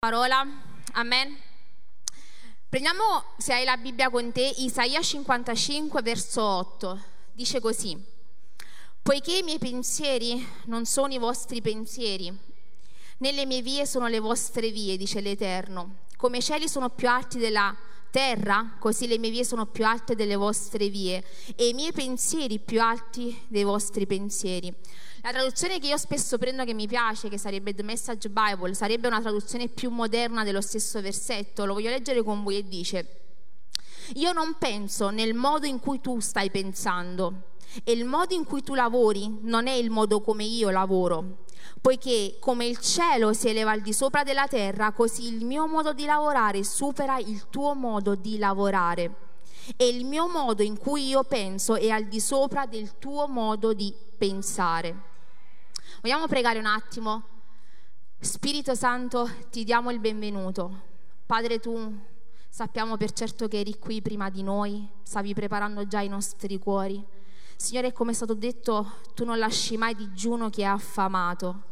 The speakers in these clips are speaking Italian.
parola. Amen. Prendiamo, se hai la Bibbia con te, Isaia 55, verso 8. Dice così, poiché i miei pensieri non sono i vostri pensieri, né le mie vie sono le vostre vie, dice l'Eterno. Come i cieli sono più alti della terra, così le mie vie sono più alte delle vostre vie e i miei pensieri più alti dei vostri pensieri. La traduzione che io spesso prendo che mi piace, che sarebbe The Message Bible, sarebbe una traduzione più moderna dello stesso versetto. Lo voglio leggere con voi e dice: Io non penso nel modo in cui tu stai pensando e il modo in cui tu lavori non è il modo come io lavoro. Poiché come il cielo si eleva al di sopra della terra, così il mio modo di lavorare supera il tuo modo di lavorare. E il mio modo in cui io penso è al di sopra del tuo modo di pensare. Vogliamo pregare un attimo? Spirito Santo, ti diamo il benvenuto. Padre, tu sappiamo per certo che eri qui prima di noi, stavi preparando già i nostri cuori. Signore, come è stato detto, tu non lasci mai digiuno chi è affamato.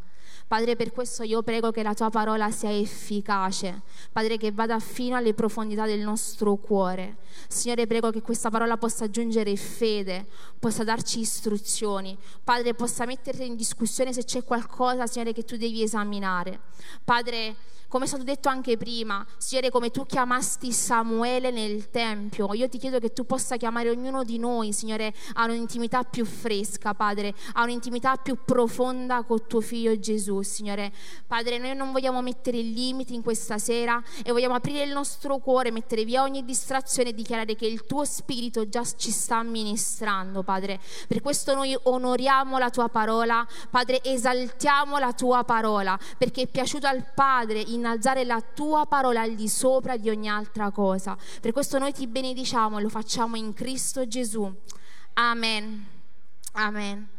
Padre, per questo io prego che la tua parola sia efficace, Padre, che vada fino alle profondità del nostro cuore. Signore, prego che questa parola possa aggiungere fede, possa darci istruzioni, Padre, possa mettere in discussione se c'è qualcosa, Signore, che tu devi esaminare. Padre, come è stato detto anche prima, Signore, come tu chiamasti Samuele nel Tempio, io ti chiedo che tu possa chiamare ognuno di noi, Signore, a un'intimità più fresca, Padre, a un'intimità più profonda con tuo figlio Gesù, Signore. Padre, noi non vogliamo mettere limiti in questa sera e vogliamo aprire il nostro cuore, mettere via ogni distrazione e dichiarare che il tuo spirito già ci sta ministrando, Padre. Per questo noi onoriamo la tua parola, Padre, esaltiamo la tua parola, perché è piaciuto al Padre innalzare la tua parola al di sopra di ogni altra cosa. Per questo noi ti benediciamo e lo facciamo in Cristo Gesù. Amen. Amen.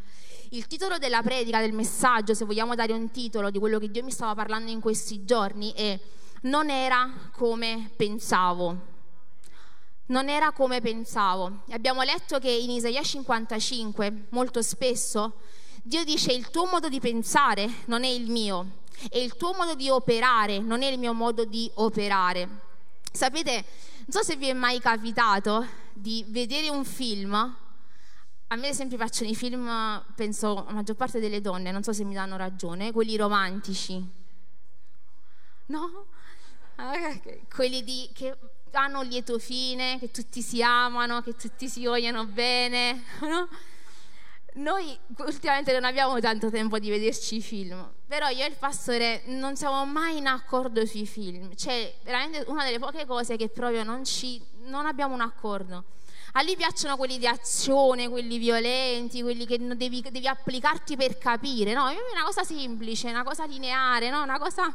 Il titolo della predica, del messaggio, se vogliamo dare un titolo di quello che Dio mi stava parlando in questi giorni, è Non era come pensavo. Non era come pensavo. Abbiamo letto che in Isaia 55 molto spesso Dio dice il tuo modo di pensare non è il mio, e il tuo modo di operare non è il mio modo di operare. Sapete, non so se vi è mai capitato di vedere un film. A me, esempio, piacciono i film, penso, la maggior parte delle donne, non so se mi danno ragione, quelli romantici. No? Quelli di, che hanno lieto fine, che tutti si amano, che tutti si vogliono bene. No? Noi ultimamente non abbiamo tanto tempo di vederci i film, però io e il pastore non siamo mai in accordo sui film. Cioè, veramente una delle poche cose che proprio non, ci, non abbiamo un accordo. A lui piacciono quelli di azione, quelli violenti, quelli che devi, devi applicarti per capire. No, è una cosa semplice, una cosa lineare, no? una cosa...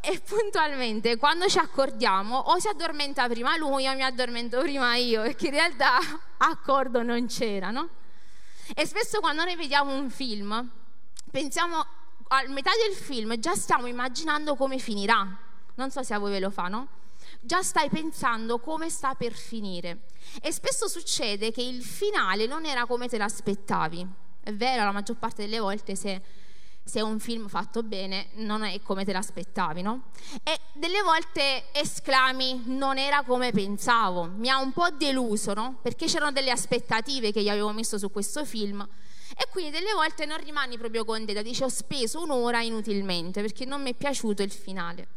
E puntualmente, quando ci accordiamo, o si addormenta prima lui o mi addormento prima io, perché in realtà accordo non c'era, no? E spesso quando noi vediamo un film, pensiamo a metà del film, già stiamo immaginando come finirà. Non so se a voi ve lo fa, no? Già stai pensando come sta per finire. E spesso succede che il finale non era come te l'aspettavi. È vero, la maggior parte delle volte se se è un film fatto bene non è come te l'aspettavi, no? E delle volte esclami non era come pensavo, mi ha un po' deluso, no? Perché c'erano delle aspettative che gli avevo messo su questo film e quindi delle volte non rimani proprio contenta, dici ho speso un'ora inutilmente perché non mi è piaciuto il finale.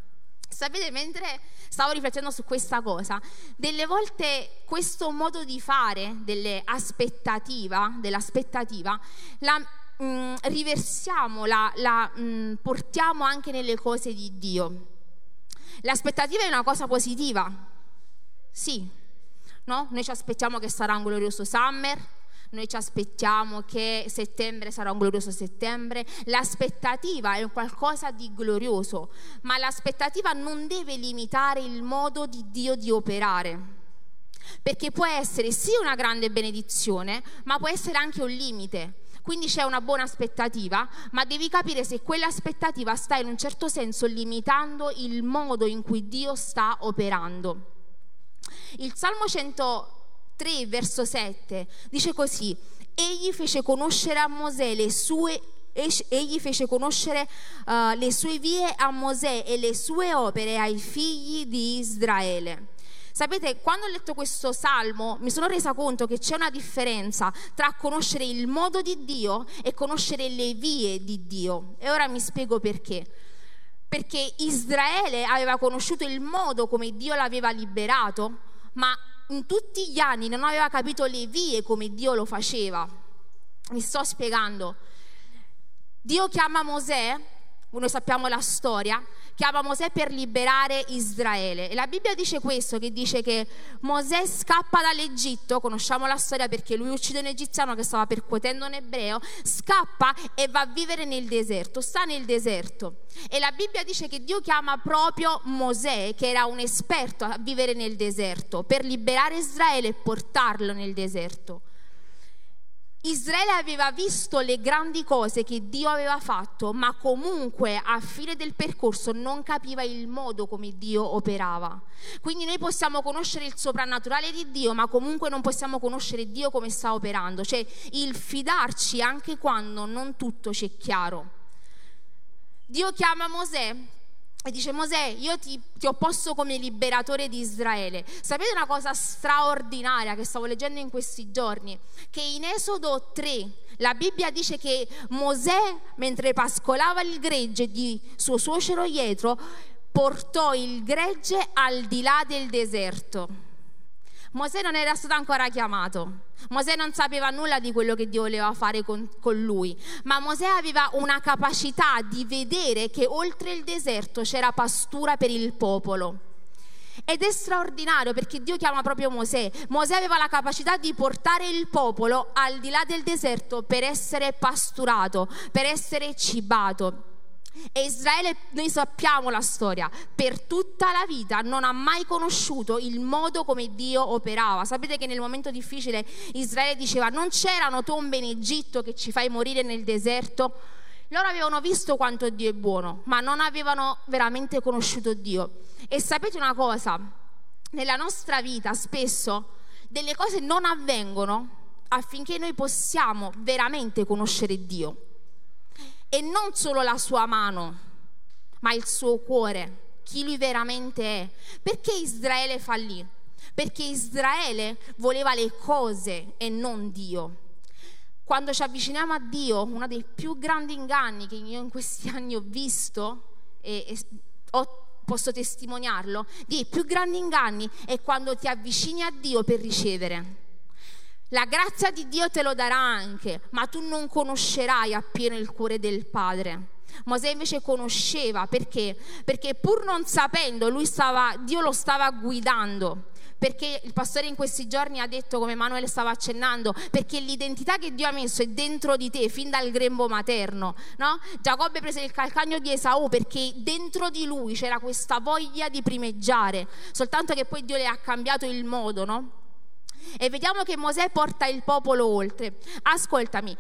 Sapete, mentre stavo riflettendo su questa cosa, delle volte questo modo di fare dell'aspettativa, dell'aspettativa la, mh, mm, riversiamo, la, la mh, mm, portiamo anche nelle cose di Dio. L'aspettativa è una cosa positiva, sì, no? Noi ci aspettiamo che sarà un glorioso summer, noi ci aspettiamo che settembre sarà un glorioso settembre, l'aspettativa è qualcosa di glorioso, ma l'aspettativa non deve limitare il modo di Dio di operare. Perché può essere sì una grande benedizione, ma può essere anche un limite. Quindi c'è una buona aspettativa, ma devi capire se quell'aspettativa sta in un certo senso limitando il modo in cui Dio sta operando. Il Salmo 103, verso 7, dice così, Egli fece conoscere a Mosè le sue egli fece conoscere uh, le sue vie a Mosè e le sue opere ai figli di Israele. Sapete, quando ho letto questo salmo mi sono resa conto che c'è una differenza tra conoscere il modo di Dio e conoscere le vie di Dio. E ora mi spiego perché. Perché Israele aveva conosciuto il modo come Dio l'aveva liberato, ma in tutti gli anni non aveva capito le vie come Dio lo faceva. Mi sto spiegando. Dio chiama Mosè, noi sappiamo la storia, chiama Mosè per liberare Israele. E la Bibbia dice questo, che dice che Mosè scappa dall'Egitto, conosciamo la storia perché lui uccide un egiziano che stava percuotendo un ebreo, scappa e va a vivere nel deserto, sta nel deserto. E la Bibbia dice che Dio chiama proprio Mosè, che era un esperto a vivere nel deserto, per liberare Israele e portarlo nel deserto. Israele aveva visto le grandi cose che Dio aveva fatto, ma comunque a fine del percorso non capiva il modo come Dio operava. Quindi noi possiamo conoscere il soprannaturale di Dio, ma comunque non possiamo conoscere Dio come sta operando, cioè il fidarci anche quando non tutto ci è chiaro. Dio chiama Mosè e dice Mosè, io ti, ti, ho posto come liberatore di Israele. Sapete una cosa straordinaria che stavo leggendo in questi giorni? Che in Esodo 3 la Bibbia dice che Mosè, mentre pascolava il gregge di suo suocero Ietro, portò il gregge al di là del deserto. Mosè non era stato ancora chiamato, Mosè non sapeva nulla di quello che Dio voleva fare con, con, lui, ma Mosè aveva una capacità di vedere che oltre il deserto c'era pastura per il popolo. Ed è straordinario perché Dio chiama proprio Mosè. Mosè aveva la capacità di portare il popolo al di là del deserto per essere pasturato, per essere cibato. E Israele, noi sappiamo la storia, per tutta la vita non ha mai conosciuto il modo come Dio operava. Sapete che nel momento difficile Israele diceva non c'erano tombe in Egitto che ci fai morire nel deserto. Loro avevano visto quanto Dio è buono, ma non avevano veramente conosciuto Dio. E sapete una cosa? Nella nostra vita spesso delle cose non avvengono affinché noi possiamo veramente conoscere Dio e non solo la sua mano, ma il suo cuore, chi lui veramente è. Perché Israele fallì? Perché Israele voleva le cose e non Dio. Quando ci avviciniamo a Dio, uno dei più grandi inganni che io in questi anni ho visto e, e ho posso testimoniarlo, dei più grandi inganni è quando ti avvicini a Dio per ricevere. La grazia di Dio te lo darà anche, ma tu non conoscerai appieno il cuore del Padre. Mosè invece conosceva perché? Perché pur non sapendo, stava, Dio lo stava guidando. Perché il pastore in questi giorni ha detto, come Emanuele stava accennando, perché l'identità che Dio ha messo è dentro di te, fin dal grembo materno. No? Giacobbe prese il calcagno di Esaù perché dentro di lui c'era questa voglia di primeggiare, soltanto che poi Dio le ha cambiato il modo, no? E vediamo che Mosè porta il popolo oltre. Ascoltami,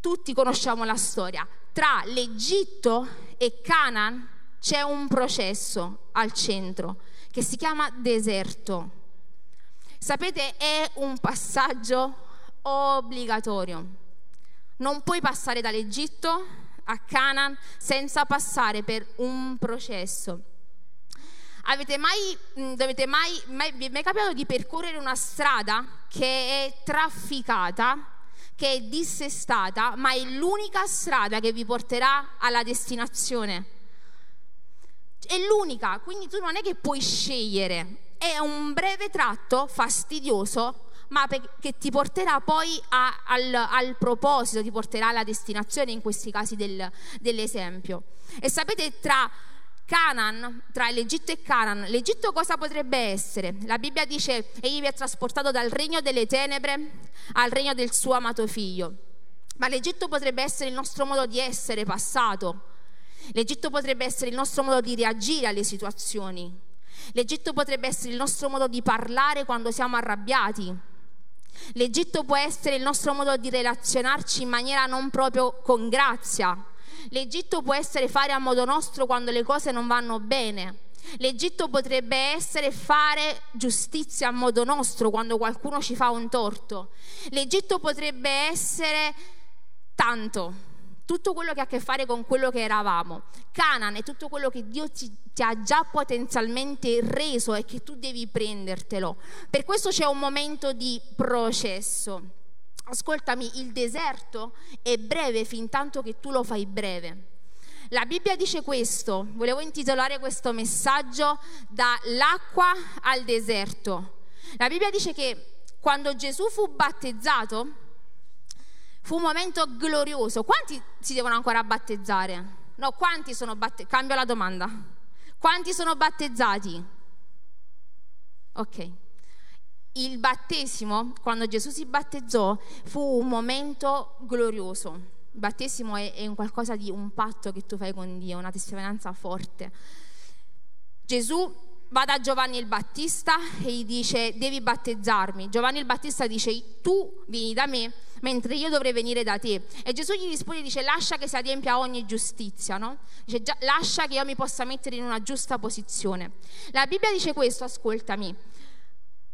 tutti conosciamo la storia. Tra l'Egitto e Canaan c'è un processo al centro che si chiama deserto. Sapete, è un passaggio obbligatorio. Non puoi passare dall'Egitto a Canaan senza passare per un processo. Avete mai, mm, dovete mai, mai, vi è mai capitato di percorrere una strada che è trafficata, che è dissestata, ma è l'unica strada che vi porterà alla destinazione? È l'unica, quindi tu non è che puoi scegliere, è un breve tratto fastidioso ma che ti porterà poi a, al, al, proposito, ti porterà alla destinazione in questi casi del, dell'esempio. E sapete, tra Canaan, tra l'Egitto e Canaan, l'Egitto cosa potrebbe essere? La Bibbia dice, egli vi ha trasportato dal regno delle tenebre al regno del suo amato figlio. Ma l'Egitto potrebbe essere il nostro modo di essere passato. L'Egitto potrebbe essere il nostro modo di reagire alle situazioni. L'Egitto potrebbe essere il nostro modo di parlare quando siamo arrabbiati. L'Egitto può essere il nostro modo di relazionarci in maniera non proprio con grazia. L'Egitto può essere fare a modo nostro quando le cose non vanno bene. L'Egitto potrebbe essere fare giustizia a modo nostro quando qualcuno ci fa un torto. L'Egitto potrebbe essere tanto, tutto quello che ha a che fare con quello che eravamo. Canaan è tutto quello che Dio ti, ti, ha già potenzialmente reso e che tu devi prendertelo. Per questo c'è un momento di processo. Ascoltami, il deserto è breve fin tanto che tu lo fai breve. La Bibbia dice questo, volevo intitolare questo messaggio dall'acqua al deserto. La Bibbia dice che quando Gesù fu battezzato, Fu un momento glorioso. Quanti si devono ancora battezzare? No, quanti sono battezzati? Cambio la domanda. Quanti sono battezzati? Ok. Il battesimo, quando Gesù si battezzò, fu un momento glorioso. Il battesimo è, è un qualcosa di un patto che tu fai con Dio, una testimonianza forte. Gesù va da Giovanni il Battista e gli dice devi battezzarmi. Giovanni il Battista dice tu vieni da me mentre io dovrei venire da te. E Gesù gli risponde dice lascia che si adempia ogni giustizia, no? Dice lascia che io mi possa mettere in una giusta posizione. La Bibbia dice questo, ascoltami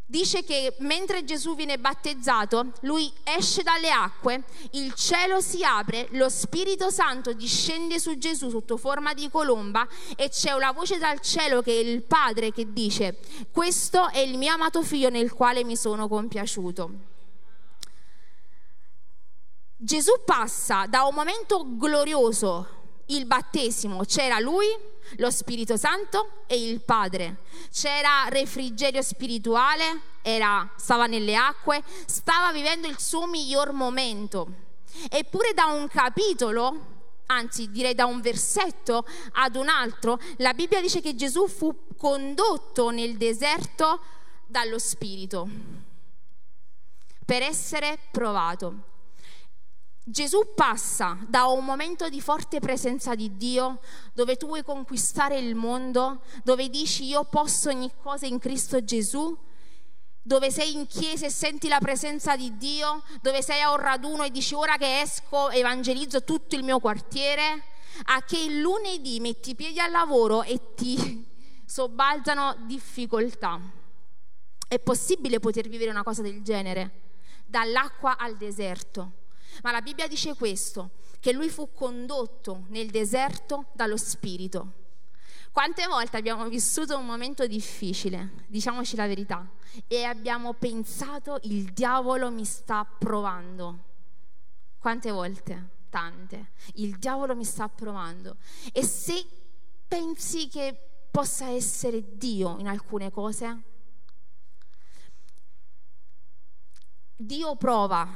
dice che mentre Gesù viene battezzato, lui esce dalle acque, il cielo si apre, lo Spirito Santo discende su Gesù sotto forma di colomba e c'è una voce dal cielo che è il Padre che dice, questo è il mio amato figlio nel quale mi sono compiaciuto. Gesù passa da un momento glorioso, il battesimo, c'era lui, lo Spirito Santo e il Padre. C'era refrigerio spirituale, era, stava nelle acque, stava vivendo il suo miglior momento. Eppure da un capitolo, anzi direi da un versetto ad un altro, la Bibbia dice che Gesù fu condotto nel deserto dallo Spirito per essere provato. Gesù passa da un momento di forte presenza di Dio, dove tu vuoi conquistare il mondo, dove dici io posso ogni cosa in Cristo Gesù, dove sei in chiesa e senti la presenza di Dio, dove sei a un raduno e dici ora che esco evangelizzo tutto il mio quartiere, a che il lunedì metti i piedi al lavoro e ti sobbalzano difficoltà. È possibile poter vivere una cosa del genere? Dall'acqua al deserto ma la Bibbia dice questo, che lui fu condotto nel deserto dallo Spirito. Quante volte abbiamo vissuto un momento difficile, diciamoci la verità, e abbiamo pensato il diavolo mi sta provando. Quante volte? Tante. Il diavolo mi sta provando. E se pensi che possa essere Dio in alcune cose, Dio prova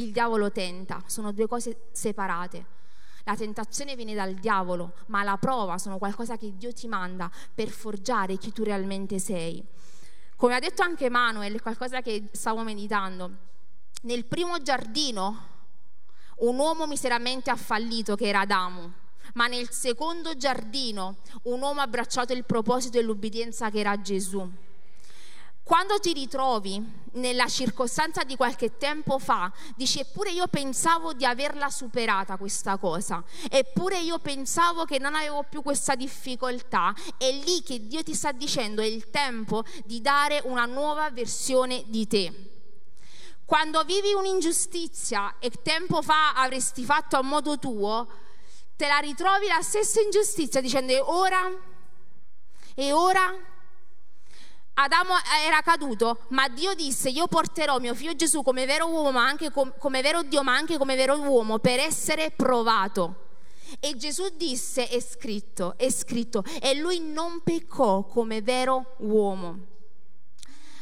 il diavolo tenta, sono due cose separate. La tentazione viene dal diavolo, ma la prova sono qualcosa che Dio ti manda per forgiare chi tu realmente sei. Come ha detto anche Manuel, qualcosa che stavo meditando, nel primo giardino un uomo miseramente ha fallito che era Adamo, ma nel secondo giardino un uomo ha abbracciato il proposito e l'ubbidienza che era Gesù. Quando ti ritrovi nella circostanza di qualche tempo fa, dici eppure io pensavo di averla superata questa cosa, eppure io pensavo che non avevo più questa difficoltà, è lì che Dio ti sta dicendo è il tempo di dare una nuova versione di te. Quando vivi un'ingiustizia e tempo fa avresti fatto a modo tuo, te la ritrovi la stessa ingiustizia dicendo e ora? E ora? Adamo era caduto, ma Dio disse: Io porterò mio figlio Gesù come vero uomo, anche com- come vero Dio, ma anche come vero uomo, per essere provato. E Gesù disse: È scritto, è scritto. E lui non peccò come vero uomo.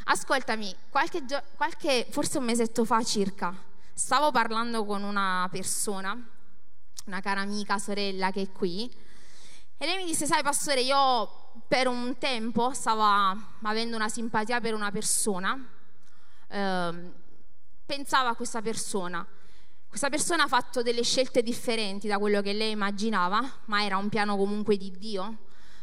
Ascoltami, qualche, gio- qualche forse un mesetto fa circa, stavo parlando con una persona, una cara amica, sorella che è qui, e lei mi disse: Sai, pastore, io per un tempo stava avendo una simpatia per una persona, eh, pensava a questa persona. Questa persona ha fatto delle scelte differenti da quello che lei immaginava, ma era un piano comunque di Dio,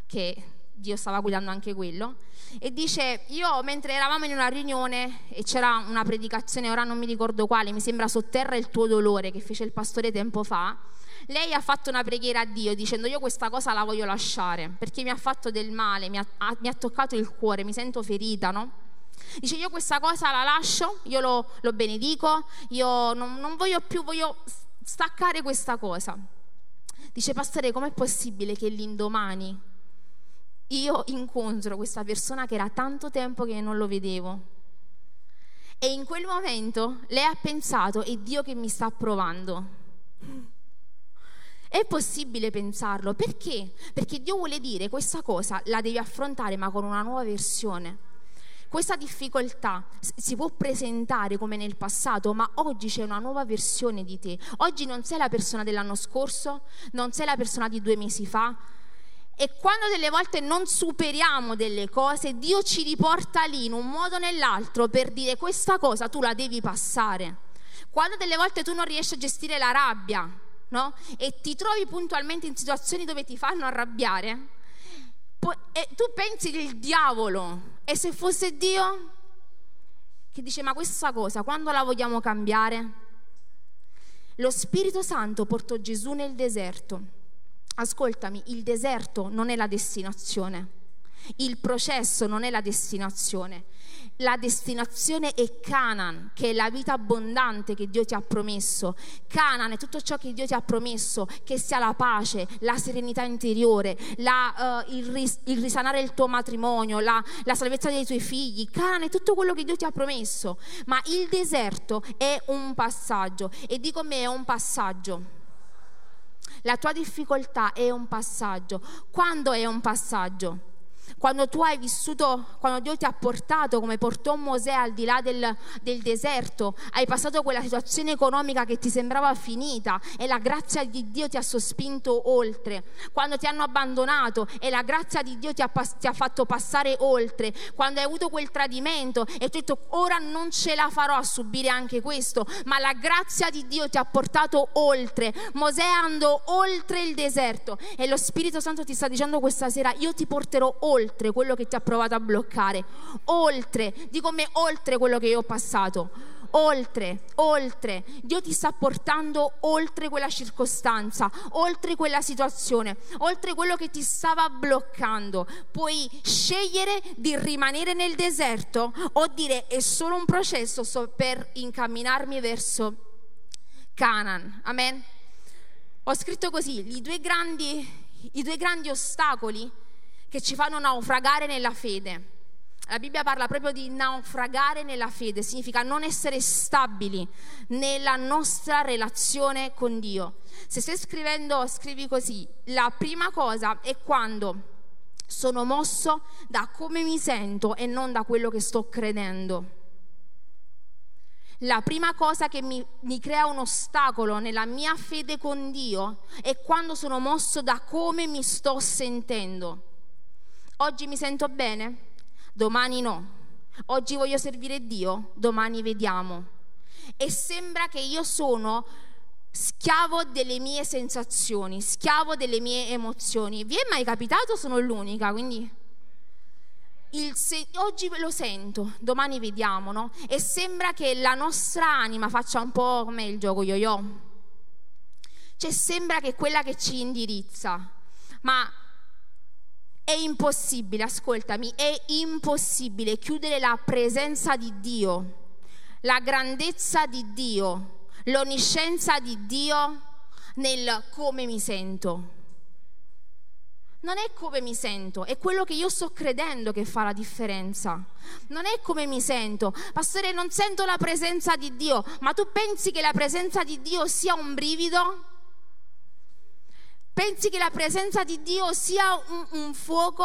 che Dio stava guidando anche quello. E dice, io mentre eravamo in una riunione e c'era una predicazione, ora non mi ricordo quale, mi sembra Sotterra il tuo dolore, che fece il pastore tempo fa, lei ha fatto una preghiera a Dio dicendo io questa cosa la voglio lasciare perché mi ha fatto del male, mi ha, mi ha toccato il cuore, mi sento ferita, no? Dice io questa cosa la lascio, io lo, lo benedico, io non, non voglio più, voglio staccare questa cosa. Dice, pastore, com'è possibile che l'indomani io incontro questa persona che era tanto tempo che non lo vedevo? E in quel momento lei ha pensato, è Dio che mi sta provando. È possibile pensarlo, perché? Perché Dio vuole dire questa cosa la devi affrontare ma con una nuova versione. Questa difficoltà si può presentare come nel passato, ma oggi c'è una nuova versione di te. Oggi non sei la persona dell'anno scorso, non sei la persona di due mesi fa, e quando delle volte non superiamo delle cose, Dio ci riporta lì in un modo o nell'altro per dire questa cosa tu la devi passare. Quando delle volte tu non riesci a gestire la rabbia, no? E ti trovi puntualmente in situazioni dove ti fanno arrabbiare, e tu pensi del diavolo, e se fosse Dio che dice ma questa cosa quando la vogliamo cambiare? Lo Spirito Santo portò Gesù nel deserto ascoltami, il deserto non è la destinazione. Il processo non è la destinazione. La destinazione è Canaan, che è la vita abbondante che Dio ti ha promesso. Canaan è tutto ciò che Dio ti ha promesso, che sia la pace, la serenità interiore, la, uh, il, ris- il, risanare il tuo matrimonio, la, la salvezza dei tuoi figli. Canaan è tutto quello che Dio ti ha promesso. Ma il deserto è un passaggio. E dico me, è un passaggio la tua difficoltà è un passaggio. Quando è un passaggio? Quando tu hai vissuto, quando Dio ti ha portato, come portò Mosè al di là del, del, deserto, hai passato quella situazione economica che ti sembrava finita e la grazia di Dio ti ha sospinto oltre. Quando ti hanno abbandonato e la grazia di Dio ti ha, ti ha fatto passare oltre. Quando hai avuto quel tradimento e tu hai detto ora non ce la farò a subire anche questo, ma la grazia di Dio ti ha portato oltre. Mosè andò oltre il deserto e lo Spirito Santo ti sta dicendo questa sera io ti porterò oltre oltre quello che ti ha provato a bloccare, oltre, dico me, oltre quello che io ho passato. Oltre, oltre, Dio ti sta portando oltre quella circostanza, oltre quella situazione, oltre quello che ti stava bloccando. Puoi scegliere di rimanere nel deserto o dire è solo un processo per incamminarmi verso Canaan. Amen. Ho scritto così, i due grandi, i due grandi ostacoli che ci fanno naufragare nella fede. La Bibbia parla proprio di naufragare nella fede, significa non essere stabili nella nostra relazione con Dio. Se stai scrivendo, scrivi così. La prima cosa è quando sono mosso da come mi sento e non da quello che sto credendo. La prima cosa che mi, mi, crea un ostacolo nella mia fede con Dio è quando sono mosso da come mi sto sentendo. Oggi mi sento bene, domani no. Oggi voglio servire Dio, domani vediamo. E sembra che io sono schiavo delle mie sensazioni, schiavo delle mie emozioni. Vi è mai capitato? Sono l'unica, quindi se- oggi lo sento, domani vediamo, no? E sembra che la nostra anima faccia un po' come il gioco yo-yo. Cioè sembra che è quella che ci indirizza, ma è impossibile, ascoltami, è impossibile chiudere la presenza di Dio, la grandezza di Dio, l'onniscienza di Dio nel come mi sento. Non è come mi sento, è quello che io sto credendo che fa la differenza. Non è come mi sento. Pastore, non sento la presenza di Dio, ma tu pensi che la presenza di Dio sia un brivido? Pensi che la presenza di Dio sia un, un, fuoco?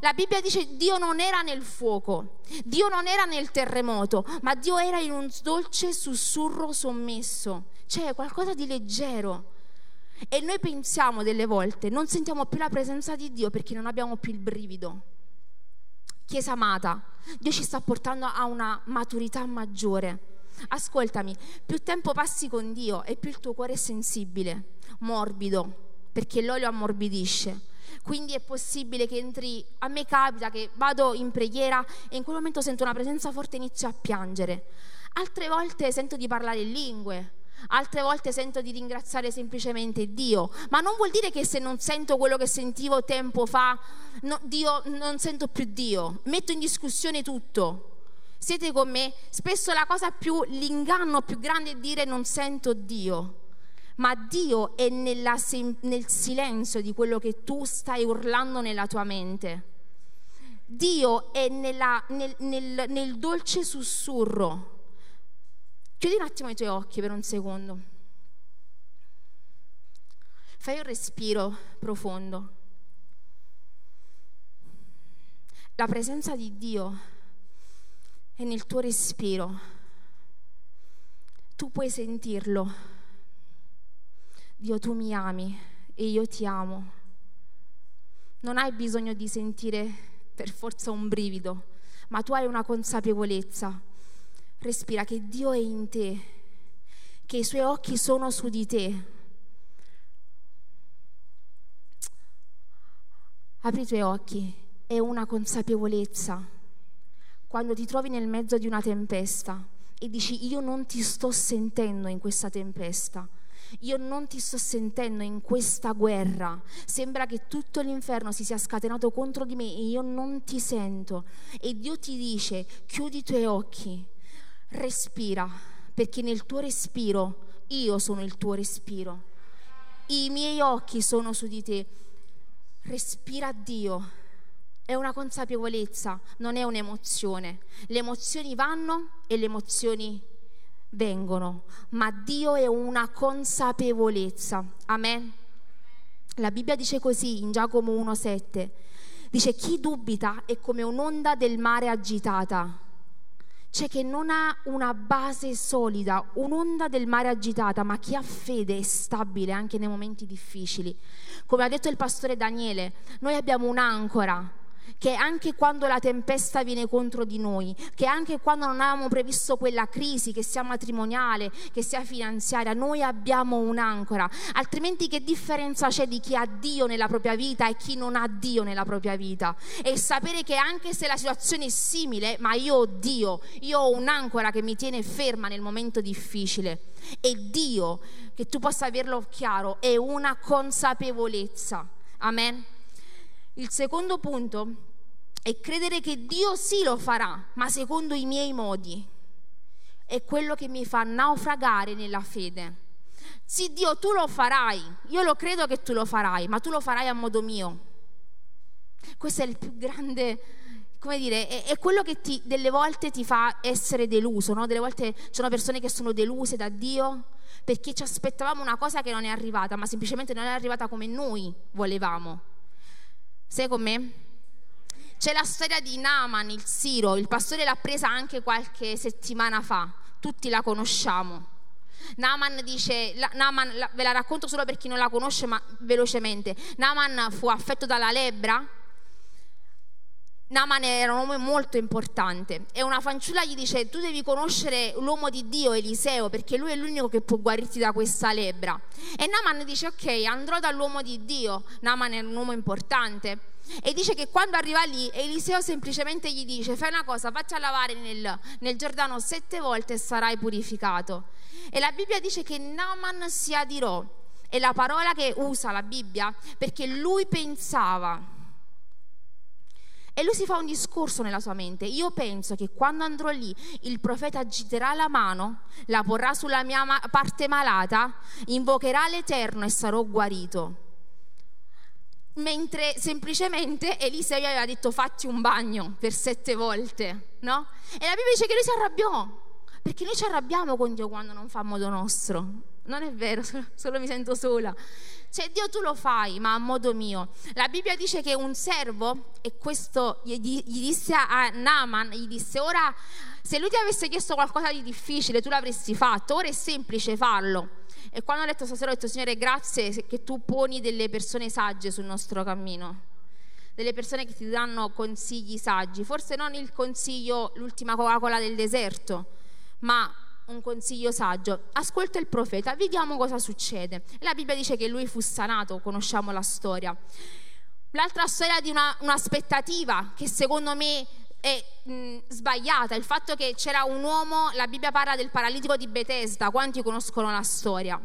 La Bibbia dice Dio non era nel fuoco, Dio non era nel terremoto, ma Dio era in un dolce sussurro sommesso, cioè qualcosa di leggero. E noi pensiamo delle volte, non sentiamo più la presenza di Dio perché non abbiamo più il brivido. Chiesa amata, Dio ci sta portando a una maturità maggiore. Ascoltami, più tempo passi con Dio e più il tuo cuore è sensibile, morbido, perché l'olio ammorbidisce. Quindi è possibile che entri, a me capita che vado in preghiera e in quel momento sento una presenza forte e inizio a piangere. Altre volte sento di parlare in lingue, altre volte sento di ringraziare semplicemente Dio, ma non vuol dire che se non sento quello che sentivo tempo fa, no, Dio, non sento più Dio, metto in discussione tutto. Siete con me? Spesso la cosa più, l'inganno più grande è dire non sento Dio ma Dio è nella, nel silenzio di quello che tu stai urlando nella tua mente. Dio è nella, nel, nel, nel dolce sussurro. Chiudi un attimo i tuoi occhi per un secondo. Fai un respiro profondo. La presenza di Dio è nel tuo respiro. Tu puoi sentirlo. Dio, tu mi ami e io ti amo. Non hai bisogno di sentire per forza un brivido, ma tu hai una consapevolezza. Respira che Dio è in te, che i suoi occhi sono su di te. Apri i tuoi occhi è una consapevolezza. Quando ti trovi nel mezzo di una tempesta e dici io non ti sto sentendo in questa tempesta, io non ti sto sentendo in questa guerra, sembra che tutto l'inferno si sia scatenato contro di me e io non ti sento. E Dio ti dice chiudi i tuoi occhi, respira, perché nel tuo respiro io sono il tuo respiro. I miei occhi sono su di te. Respira Dio è una consapevolezza, non è un'emozione. Le emozioni vanno e le emozioni vengono, ma Dio è una consapevolezza. Amen. La Bibbia dice così in Giacomo 1:7. Dice chi dubita è come un'onda del mare agitata. Cioè che non ha una base solida, un'onda del mare agitata, ma chi ha fede è stabile anche nei momenti difficili. Come ha detto il pastore Daniele, noi abbiamo un'ancora che anche quando la tempesta viene contro di noi, che anche quando non avevamo previsto quella crisi, che sia matrimoniale, che sia finanziaria, noi abbiamo un'ancora. Altrimenti che differenza c'è di chi ha Dio nella propria vita e chi non ha Dio nella propria vita? E sapere che anche se la situazione è simile, ma io ho Dio, io ho un'ancora che mi tiene ferma nel momento difficile. E Dio, che tu possa averlo chiaro, è una consapevolezza. Amen. Il secondo punto è credere che Dio sì lo farà, ma secondo i miei modi. È quello che mi fa naufragare nella fede. Sì, Dio, tu lo farai, io lo credo che tu lo farai, ma tu lo farai a modo mio. Questo è il più grande, come dire, è, è quello che ti, delle volte ti fa essere deluso, no? Delle volte ci sono persone che sono deluse da Dio perché ci aspettavamo una cosa che non è arrivata, ma semplicemente non è arrivata come noi volevamo. Sei con me? C'è la storia di Naaman, il Siro, il pastore l'ha presa anche qualche settimana fa, tutti la conosciamo. Naaman dice, la, Naaman, la, ve la racconto solo per chi non la conosce, ma velocemente. Naaman fu affetto dalla lebbra. Naaman era un uomo molto importante e una fanciulla gli dice tu devi conoscere l'uomo di Dio Eliseo perché lui è l'unico che può guarirti da questa lebbra e Naaman dice ok andrò dall'uomo di Dio Naaman è un uomo importante e dice che quando arriva lì, Eliseo semplicemente gli dice: Fai una cosa, vatti lavare nel, nel Giordano sette volte e sarai purificato. E la Bibbia dice che Naaman si adirò. È la parola che usa la Bibbia perché lui pensava. E lui si fa un discorso nella sua mente. Io penso che quando andrò lì il profeta agiterà la mano, la porrà sulla mia parte malata, invocherà l'Eterno e sarò guarito mentre semplicemente Eliseo gli aveva detto fatti un bagno per sette volte, no? E la Bibbia dice che lui si arrabbiò, perché noi ci arrabbiamo con Dio quando non fa modo nostro. Non è vero, solo, mi sento sola. Cioè Dio tu lo fai, ma a modo mio. La Bibbia dice che un servo, e questo gli, gli disse a Naaman, gli disse ora se lui ti avesse chiesto qualcosa di difficile tu l'avresti fatto, ora è semplice farlo. E quando ho letto stasera ho detto, Signore, grazie che tu poni delle persone sagge sul nostro cammino, delle persone che ti danno consigli saggi, forse non il consiglio, l'ultima Coca-Cola del deserto, ma un consiglio saggio. Ascolta il profeta, vediamo cosa succede. La Bibbia dice che lui fu sanato, conosciamo la storia. L'altra storia di una, un'aspettativa che secondo me è mh, sbagliata, il fatto che c'era un uomo, la Bibbia parla del paralitico di Bethesda, quanti conoscono la storia?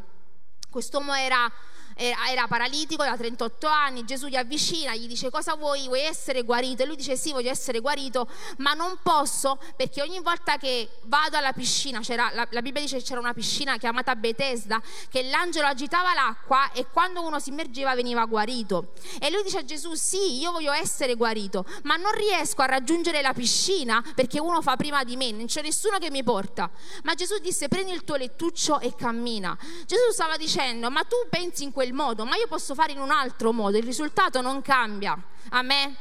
Quest'uomo era era paralitico da 38 anni, Gesù gli avvicina, gli dice cosa vuoi, vuoi essere guarito? E lui dice sì, voglio essere guarito, ma non posso perché ogni volta che vado alla piscina, la, la, Bibbia dice che c'era una piscina chiamata Bethesda, che l'angelo agitava l'acqua e quando uno si immergeva veniva guarito. E lui dice a Gesù sì, io voglio essere guarito, ma non riesco a raggiungere la piscina perché uno fa prima di me, non c'è nessuno che mi porta. Ma Gesù disse prendi il tuo lettuccio e cammina. Gesù stava dicendo ma tu pensi in quel modo, ma io posso fare in un altro modo, il risultato non cambia. A me?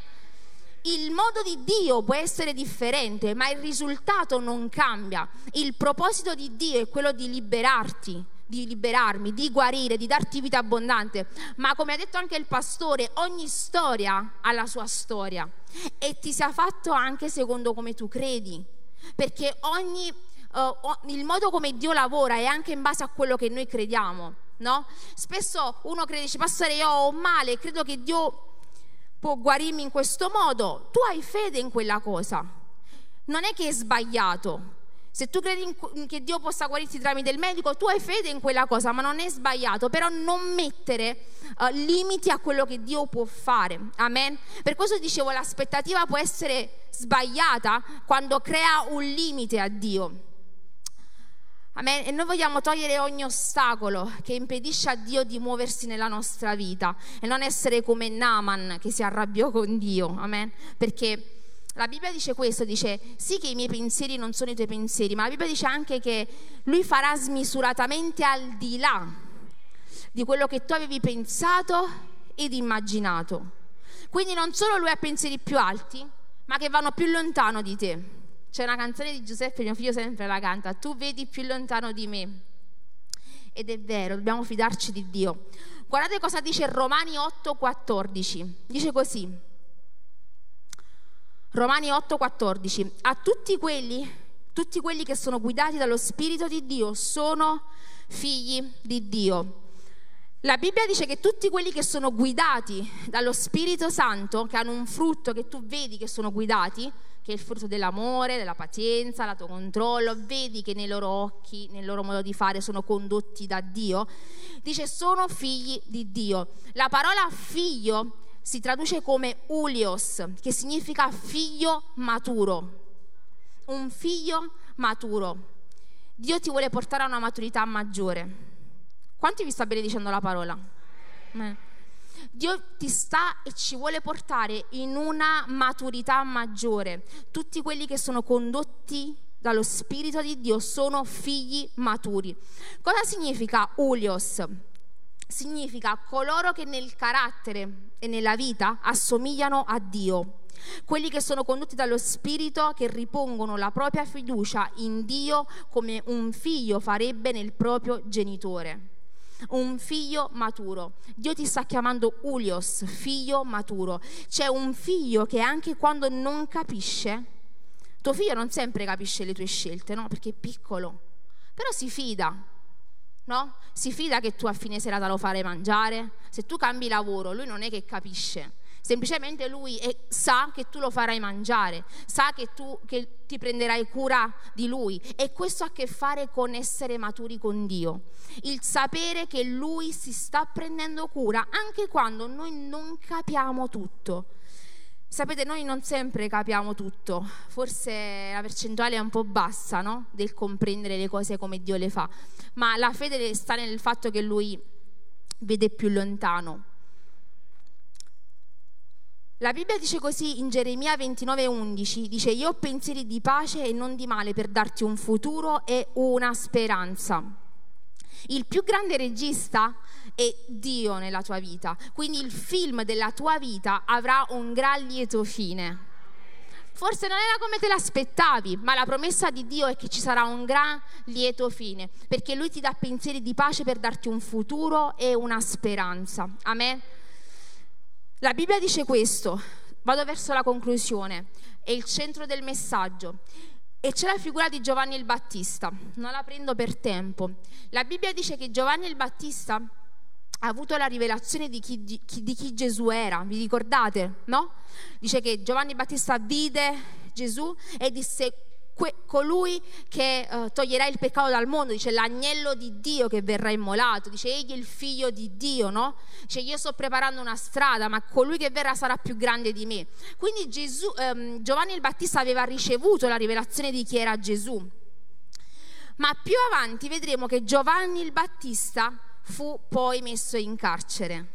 Il modo di Dio può essere differente, ma il risultato non cambia. Il proposito di Dio è quello di liberarti, di liberarmi, di guarire, di darti vita abbondante. Ma come ha detto anche il pastore, ogni storia ha la sua storia e ti sia fatto anche secondo come tu credi. Perché ogni, uh, il modo come Dio lavora è anche in base a quello che noi crediamo no? Spesso uno crede, dice, pastore, io ho male, credo che Dio può guarirmi in questo modo. Tu hai fede in quella cosa. Non è che è sbagliato. Se tu credi che Dio possa guarirti tramite il medico, tu hai fede in quella cosa, ma non è sbagliato. Però non mettere uh, limiti a quello che Dio può fare. Amen. Per questo dicevo, l'aspettativa può essere sbagliata quando crea un limite a Dio. Amen. E noi vogliamo togliere ogni ostacolo che impedisce a Dio di muoversi nella nostra vita e non essere come Naaman che si arrabbiò con Dio. Amen. Perché la Bibbia dice questo, dice sì che i miei pensieri non sono i tuoi pensieri, ma la Bibbia dice anche che lui farà smisuratamente al di là di quello che tu avevi pensato ed immaginato. Quindi non solo lui ha pensieri più alti, ma che vanno più lontano di te. C'è una canzone di Giuseppe, mio figlio sempre la canta, tu vedi più lontano di me. Ed è vero, dobbiamo fidarci di Dio. Guardate cosa dice Romani 8:14. Dice così. Romani 8:14. A tutti quelli, tutti quelli che sono guidati dallo Spirito di Dio sono figli di Dio. La Bibbia dice che tutti quelli che sono guidati dallo Spirito Santo, che hanno un frutto che tu vedi che sono guidati, che è il frutto dell'amore, della pazienza, l'autocontrollo, vedi che nei loro occhi, nel loro modo di fare sono condotti da Dio, dice sono figli di Dio. La parola figlio si traduce come ulios, che significa figlio maturo. Un figlio maturo. Dio ti vuole portare a una maturità maggiore. Quanti vi sta benedicendo la parola? Eh. Dio ti sta e ci vuole portare in una maturità maggiore. Tutti quelli che sono condotti dallo Spirito di Dio sono figli maturi. Cosa significa ulios? Significa coloro che nel carattere e nella vita assomigliano a Dio. Quelli che sono condotti dallo Spirito che ripongono la propria fiducia in Dio come un figlio farebbe nel proprio genitore un figlio maturo. Dio ti sta chiamando Ulios, figlio maturo. C'è un figlio che anche quando non capisce, tuo figlio non sempre capisce le tue scelte, no? Perché è piccolo, però si fida, no? Si fida che tu a fine serata lo farai mangiare. Se tu cambi lavoro, lui non è che capisce semplicemente lui è, sa che tu lo farai mangiare, sa che tu che ti prenderai cura di lui e questo ha a che fare con essere maturi con Dio, il sapere che lui si sta prendendo cura anche quando noi non capiamo tutto. Sapete, noi non sempre capiamo tutto, forse la percentuale è un po' bassa no? del comprendere le cose come Dio le fa, ma la fede sta nel fatto che Lui vede più lontano. La Bibbia dice così in Geremia 29:11, dice io ho pensieri di pace e non di male per darti un futuro e una speranza. Il più grande regista è Dio nella tua vita, quindi il film della tua vita avrà un gran lieto fine. Forse non era come te l'aspettavi, ma la promessa di Dio è che ci sarà un gran lieto fine, perché Lui ti dà pensieri di pace per darti un futuro e una speranza. Amen. La Bibbia dice questo, vado verso la conclusione, è il centro del messaggio. E c'è la figura di Giovanni il Battista, non la prendo per tempo. La Bibbia dice che Giovanni il Battista ha avuto la rivelazione di chi, di, di chi Gesù era, vi ricordate? No? Dice che Giovanni il Battista vide Gesù e disse que- colui che uh, toglierà il peccato dal mondo, dice l'agnello di Dio che verrà immolato, dice egli è il figlio di Dio, no? Dice io sto preparando una strada, ma colui che verrà sarà più grande di me. Quindi Gesù, um, Giovanni il Battista aveva ricevuto la rivelazione di chi era Gesù. Ma più avanti vedremo che Giovanni il Battista fu poi messo in carcere.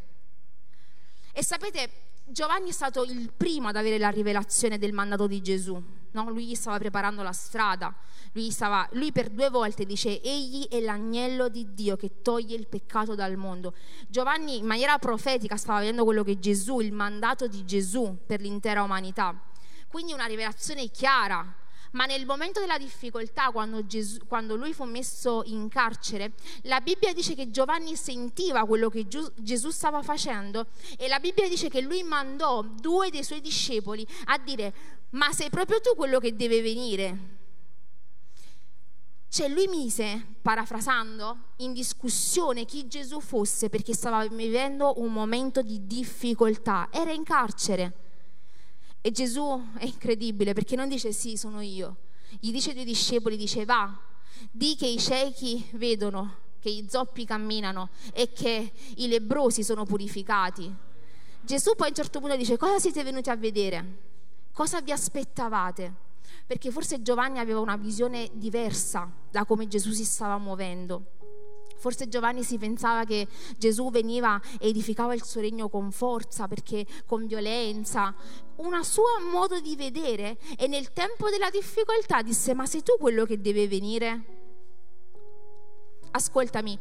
E sapete, Giovanni è stato il primo ad avere la rivelazione del mandato di Gesù. No? Lui gli stava preparando la strada. Lui, stava, lui, per due volte dice: Egli è l'agnello di Dio che toglie il peccato dal mondo. Giovanni, in maniera profetica, stava vedendo quello che Gesù, il mandato di Gesù per l'intera umanità. Quindi una rivelazione chiara ma nel momento della difficoltà, quando, Gesù, quando, lui fu messo in carcere, la Bibbia dice che Giovanni sentiva quello che Gesù stava facendo e la Bibbia dice che lui mandò due dei suoi discepoli a dire, ma sei proprio tu quello che deve venire? Cioè lui mise, parafrasando, in discussione chi Gesù fosse perché stava vivendo un momento di difficoltà, era in carcere. E Gesù è incredibile perché non dice sì, sono io. Gli dice ai due discepoli, dice va, di che i ciechi vedono, che i zoppi camminano e che i lebrosi sono purificati. Gesù poi a un certo punto dice cosa siete venuti a vedere? Cosa vi aspettavate? Perché forse Giovanni aveva una visione diversa da come Gesù si stava muovendo. Forse Giovanni si pensava che Gesù veniva e edificava il suo regno con forza, perché con violenza, un suo modo di vedere e nel tempo della difficoltà disse ma sei tu quello che deve venire? Ascoltami,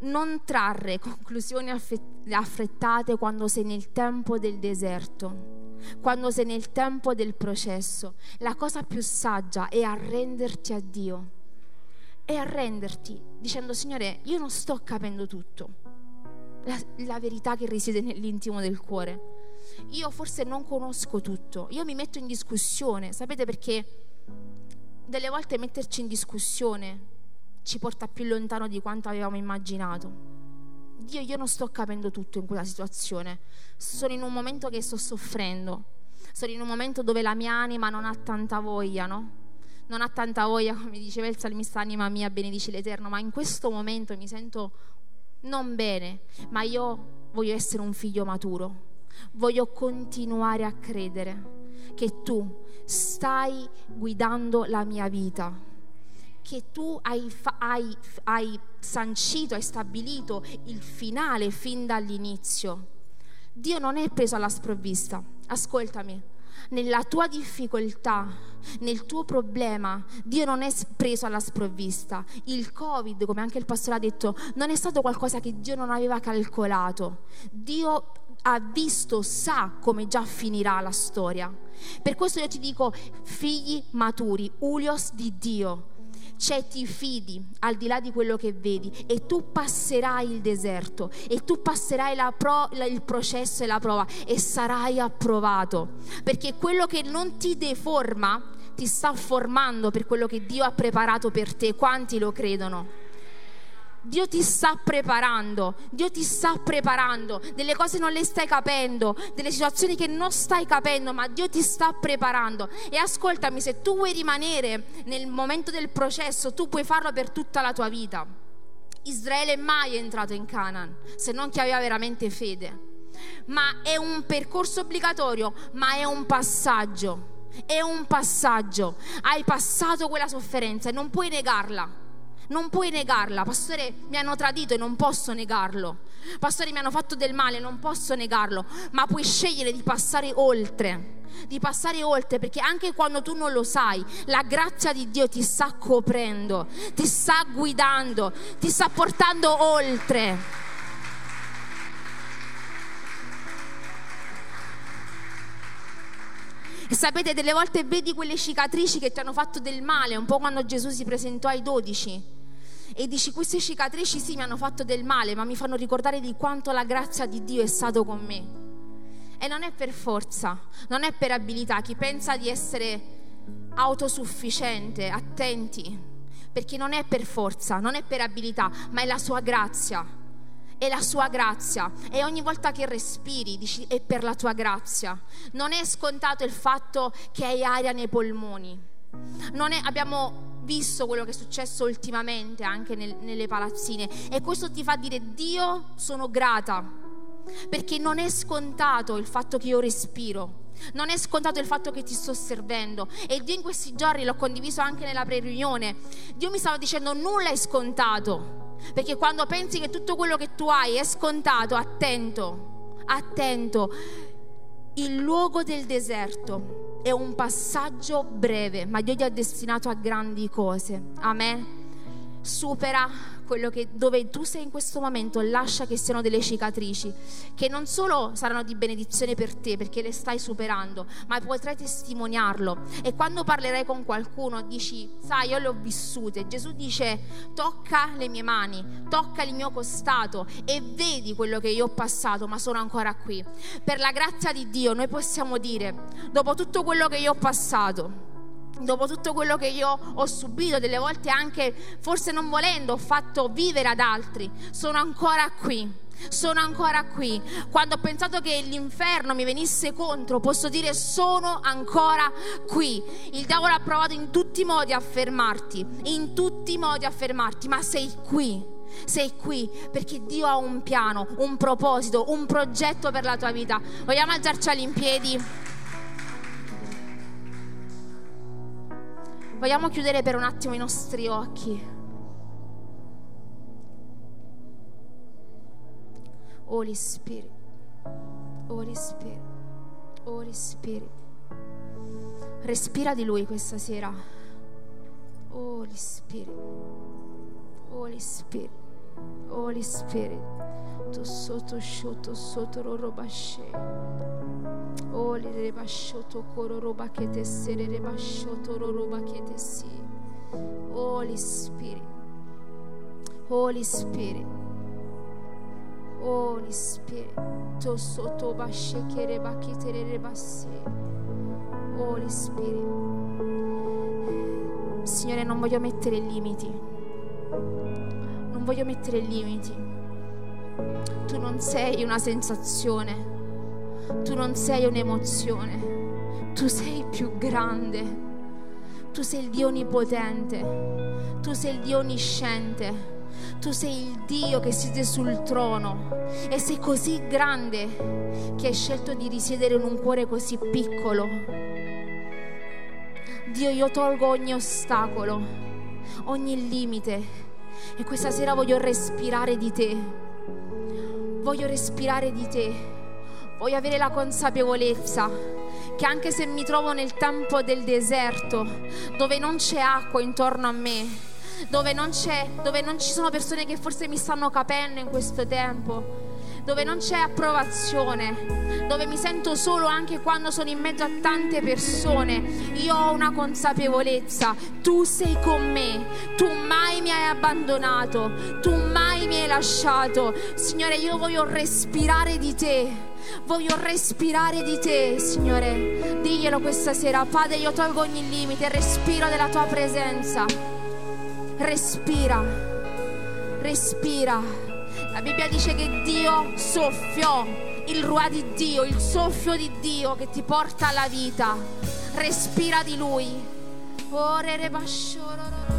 non trarre conclusioni affrettate quando sei nel tempo del deserto, quando sei nel tempo del processo. La cosa più saggia è arrenderti a Dio e arrenderti dicendo Signore, io non sto capendo tutto, la, la verità che risiede nell'intimo del cuore. Io forse non conosco tutto, io mi metto in discussione, sapete perché delle volte metterci in discussione ci porta più lontano di quanto avevamo immaginato. Dio, io non sto capendo tutto in quella situazione, sono in un momento che sto soffrendo, sono in un momento dove la mia anima non ha tanta voglia, no? non ha tanta voglia, come diceva il salmista, anima mia, benedici l'Eterno, ma in questo momento mi sento non bene, ma io voglio essere un figlio maturo, voglio continuare a credere che tu stai guidando la mia vita, che tu hai, hai, hai sancito, hai stabilito il finale fin dall'inizio. Dio non è preso alla sprovvista, ascoltami nella tua difficoltà, nel tuo problema, Dio non è preso alla sprovvista. Il Covid, come anche il pastore ha detto, non è stato qualcosa che Dio non aveva calcolato. Dio ha visto, sa come già finirà la storia. Per questo io ti dico, figli maturi, ulios di Dio c'è ti fidi al di là di quello che vedi e tu passerai il deserto e tu passerai pro, il processo e la prova e sarai approvato. Perché quello che non ti deforma ti sta formando per quello che Dio ha preparato per te. Quanti lo credono Dio ti sta preparando, Dio ti sta preparando, delle cose non le stai capendo, delle situazioni che non stai capendo, ma Dio ti sta preparando. E ascoltami, se tu vuoi rimanere nel momento del processo, tu puoi farlo per tutta la tua vita. Israele mai è entrato in Canaan, se non chi aveva veramente fede. Ma è un percorso obbligatorio, ma è un passaggio. È un passaggio. Hai passato quella sofferenza e non puoi negarla non puoi negarla. Pastore, mi hanno tradito e non posso negarlo. Pastore, mi hanno fatto del male, non posso negarlo. Ma puoi scegliere di passare oltre. Di passare oltre perché anche quando tu non lo sai, la grazia di Dio ti sta coprendo, ti sta guidando, ti sta portando oltre. E sapete, delle volte vedi quelle cicatrici che ti hanno fatto del male, un po' quando Gesù si presentò ai dodici e dici queste cicatrici sì mi hanno fatto del male, ma mi fanno ricordare di quanto la grazia di Dio è stato con me. E non è per forza, non è per abilità. Chi pensa di essere autosufficiente, attenti, perché non è per forza, non è per abilità, ma è la sua grazia. È la sua grazia e ogni volta che respiri dici è per la tua grazia. Non è scontato il fatto che hai aria nei polmoni È, abbiamo visto quello che è successo ultimamente anche nel, nelle palazzine e questo ti fa dire Dio sono grata perché non è scontato il fatto che io respiro. Non è scontato il fatto che ti sto servendo e Dio in questi giorni l'ho condiviso anche nella pre-riunione. Dio mi stava dicendo nulla è scontato, perché quando pensi che tutto quello che tu hai è scontato, attento, attento. Il luogo del deserto è un passaggio breve, ma Dio ti ha destinato a grandi cose. Amen. Supera quello che, dove tu sei in questo momento, lascia che siano delle cicatrici, che non solo saranno di benedizione per te perché le stai superando, ma potrai testimoniarlo. E quando parlerai con qualcuno dici, sai, io le ho vissute. Gesù dice, tocca le mie mani, tocca il mio costato e vedi quello che io ho passato, ma sono ancora qui. Per la grazia di Dio noi possiamo dire, dopo tutto quello che io ho passato, dopo tutto quello che io ho subito, delle volte anche forse non volendo, ho fatto vivere ad altri, sono ancora qui. Sono ancora qui. Quando ho pensato che l'inferno mi venisse contro, posso dire sono ancora qui. Il diavolo ha provato in tutti i modi a fermarti, in tutti i modi a fermarti, ma sei qui. Sei qui perché Dio ha un piano, un proposito, un progetto per la tua vita. Vogliamo alzarci in piedi? Vogliamo chiudere per un attimo i nostri occhi. Holy Spirit, Holy Spirit, Holy Spirit. Respira di Lui questa sera. Holy Spirit, Holy Spirit, Holy Spirit. Tu sotto sotto sotto robasce. Oli re bashoto koro roba che te sere re bashoto roba che te si. Holy Spirit. Holy Spirit. Holy Spirit. To sotto bashe che re bakite re bassi. Holy Spirit. Signore, non voglio mettere limiti. Non voglio mettere limiti. Tu non sei una sensazione tu non sei un'emozione, tu sei più grande, tu sei il Dio onnipotente, tu sei il Dio onnisciente. Tu sei il Dio che siede sul trono e sei così grande che hai scelto di risiedere in un cuore così piccolo. Dio, io tolgo ogni ostacolo, ogni limite e questa sera voglio respirare di te. Voglio respirare di te Voglio avere la consapevolezza che anche se mi trovo nel tempo del deserto, dove non c'è acqua intorno a me, dove non, dove non ci sono persone che forse mi stanno capendo in questo tempo, dove non c'è approvazione, dove mi sento solo anche quando sono in mezzo a tante persone, io ho una consapevolezza, tu sei con me, tu mai mi hai abbandonato, tu mai mi hai lasciato. Signore, io voglio respirare di te. Voglio respirare di te, Signore. Diglielo questa sera. Padre, io tolgo ogni limite, respiro della tua presenza. Respira, respira. La Bibbia dice che Dio soffiò il ruà di Dio, il soffio di Dio che ti porta alla vita. Respira di Lui. Ore rebascioro.